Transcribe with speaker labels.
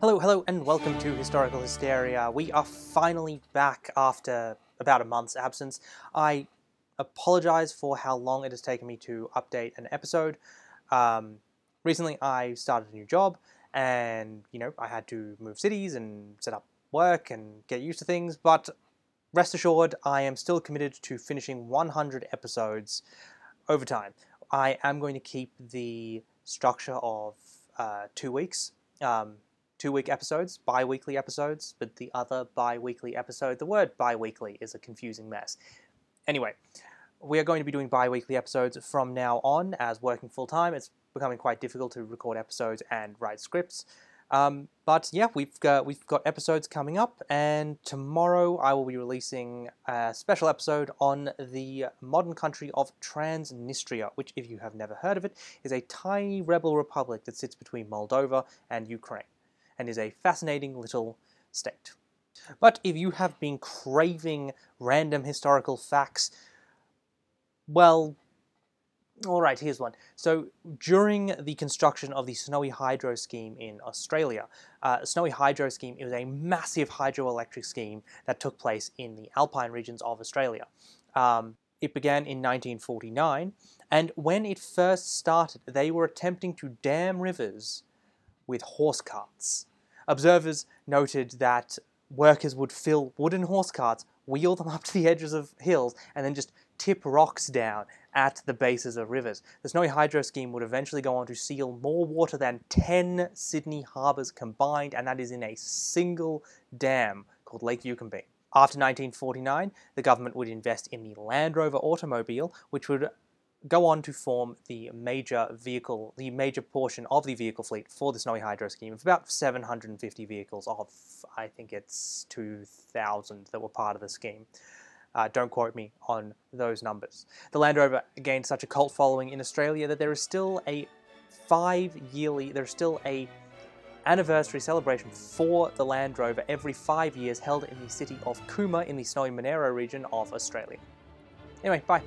Speaker 1: Hello, hello, and welcome to Historical Hysteria. We are finally back after about a month's absence. I apologize for how long it has taken me to update an episode. Um, recently, I started a new job, and you know, I had to move cities and set up work and get used to things, but rest assured, I am still committed to finishing 100 episodes over time. I am going to keep the structure of uh, two weeks. Um, two week episodes, bi weekly episodes, but the other bi weekly episode, the word bi weekly is a confusing mess. Anyway, we are going to be doing bi weekly episodes from now on as working full time. It's becoming quite difficult to record episodes and write scripts. Um, but yeah, we've got, we've got episodes coming up, and tomorrow I will be releasing a special episode on the modern country of Transnistria, which, if you have never heard of it, is a tiny rebel republic that sits between Moldova and Ukraine, and is a fascinating little state. But if you have been craving random historical facts, well, all right, here's one. So during the construction of the Snowy Hydro scheme in Australia, uh, Snowy Hydro scheme it was a massive hydroelectric scheme that took place in the alpine regions of Australia. Um, it began in 1949, and when it first started, they were attempting to dam rivers with horse carts. Observers noted that workers would fill wooden horse carts, wheel them up to the edges of hills, and then just tip rocks down at the bases of rivers. The Snowy Hydro scheme would eventually go on to seal more water than 10 Sydney harbours combined, and that is in a single dam called Lake Eucumbene. After 1949, the government would invest in the Land Rover automobile, which would go on to form the major vehicle, the major portion of the vehicle fleet for the Snowy Hydro scheme of about 750 vehicles of, I think it's 2,000 that were part of the scheme. Uh, don't quote me on those numbers. The Land Rover gained such a cult following in Australia that there is still a five yearly, there's still a anniversary celebration for the Land Rover every five years held in the city of Cooma in the snowy Monaro region of Australia. Anyway, bye.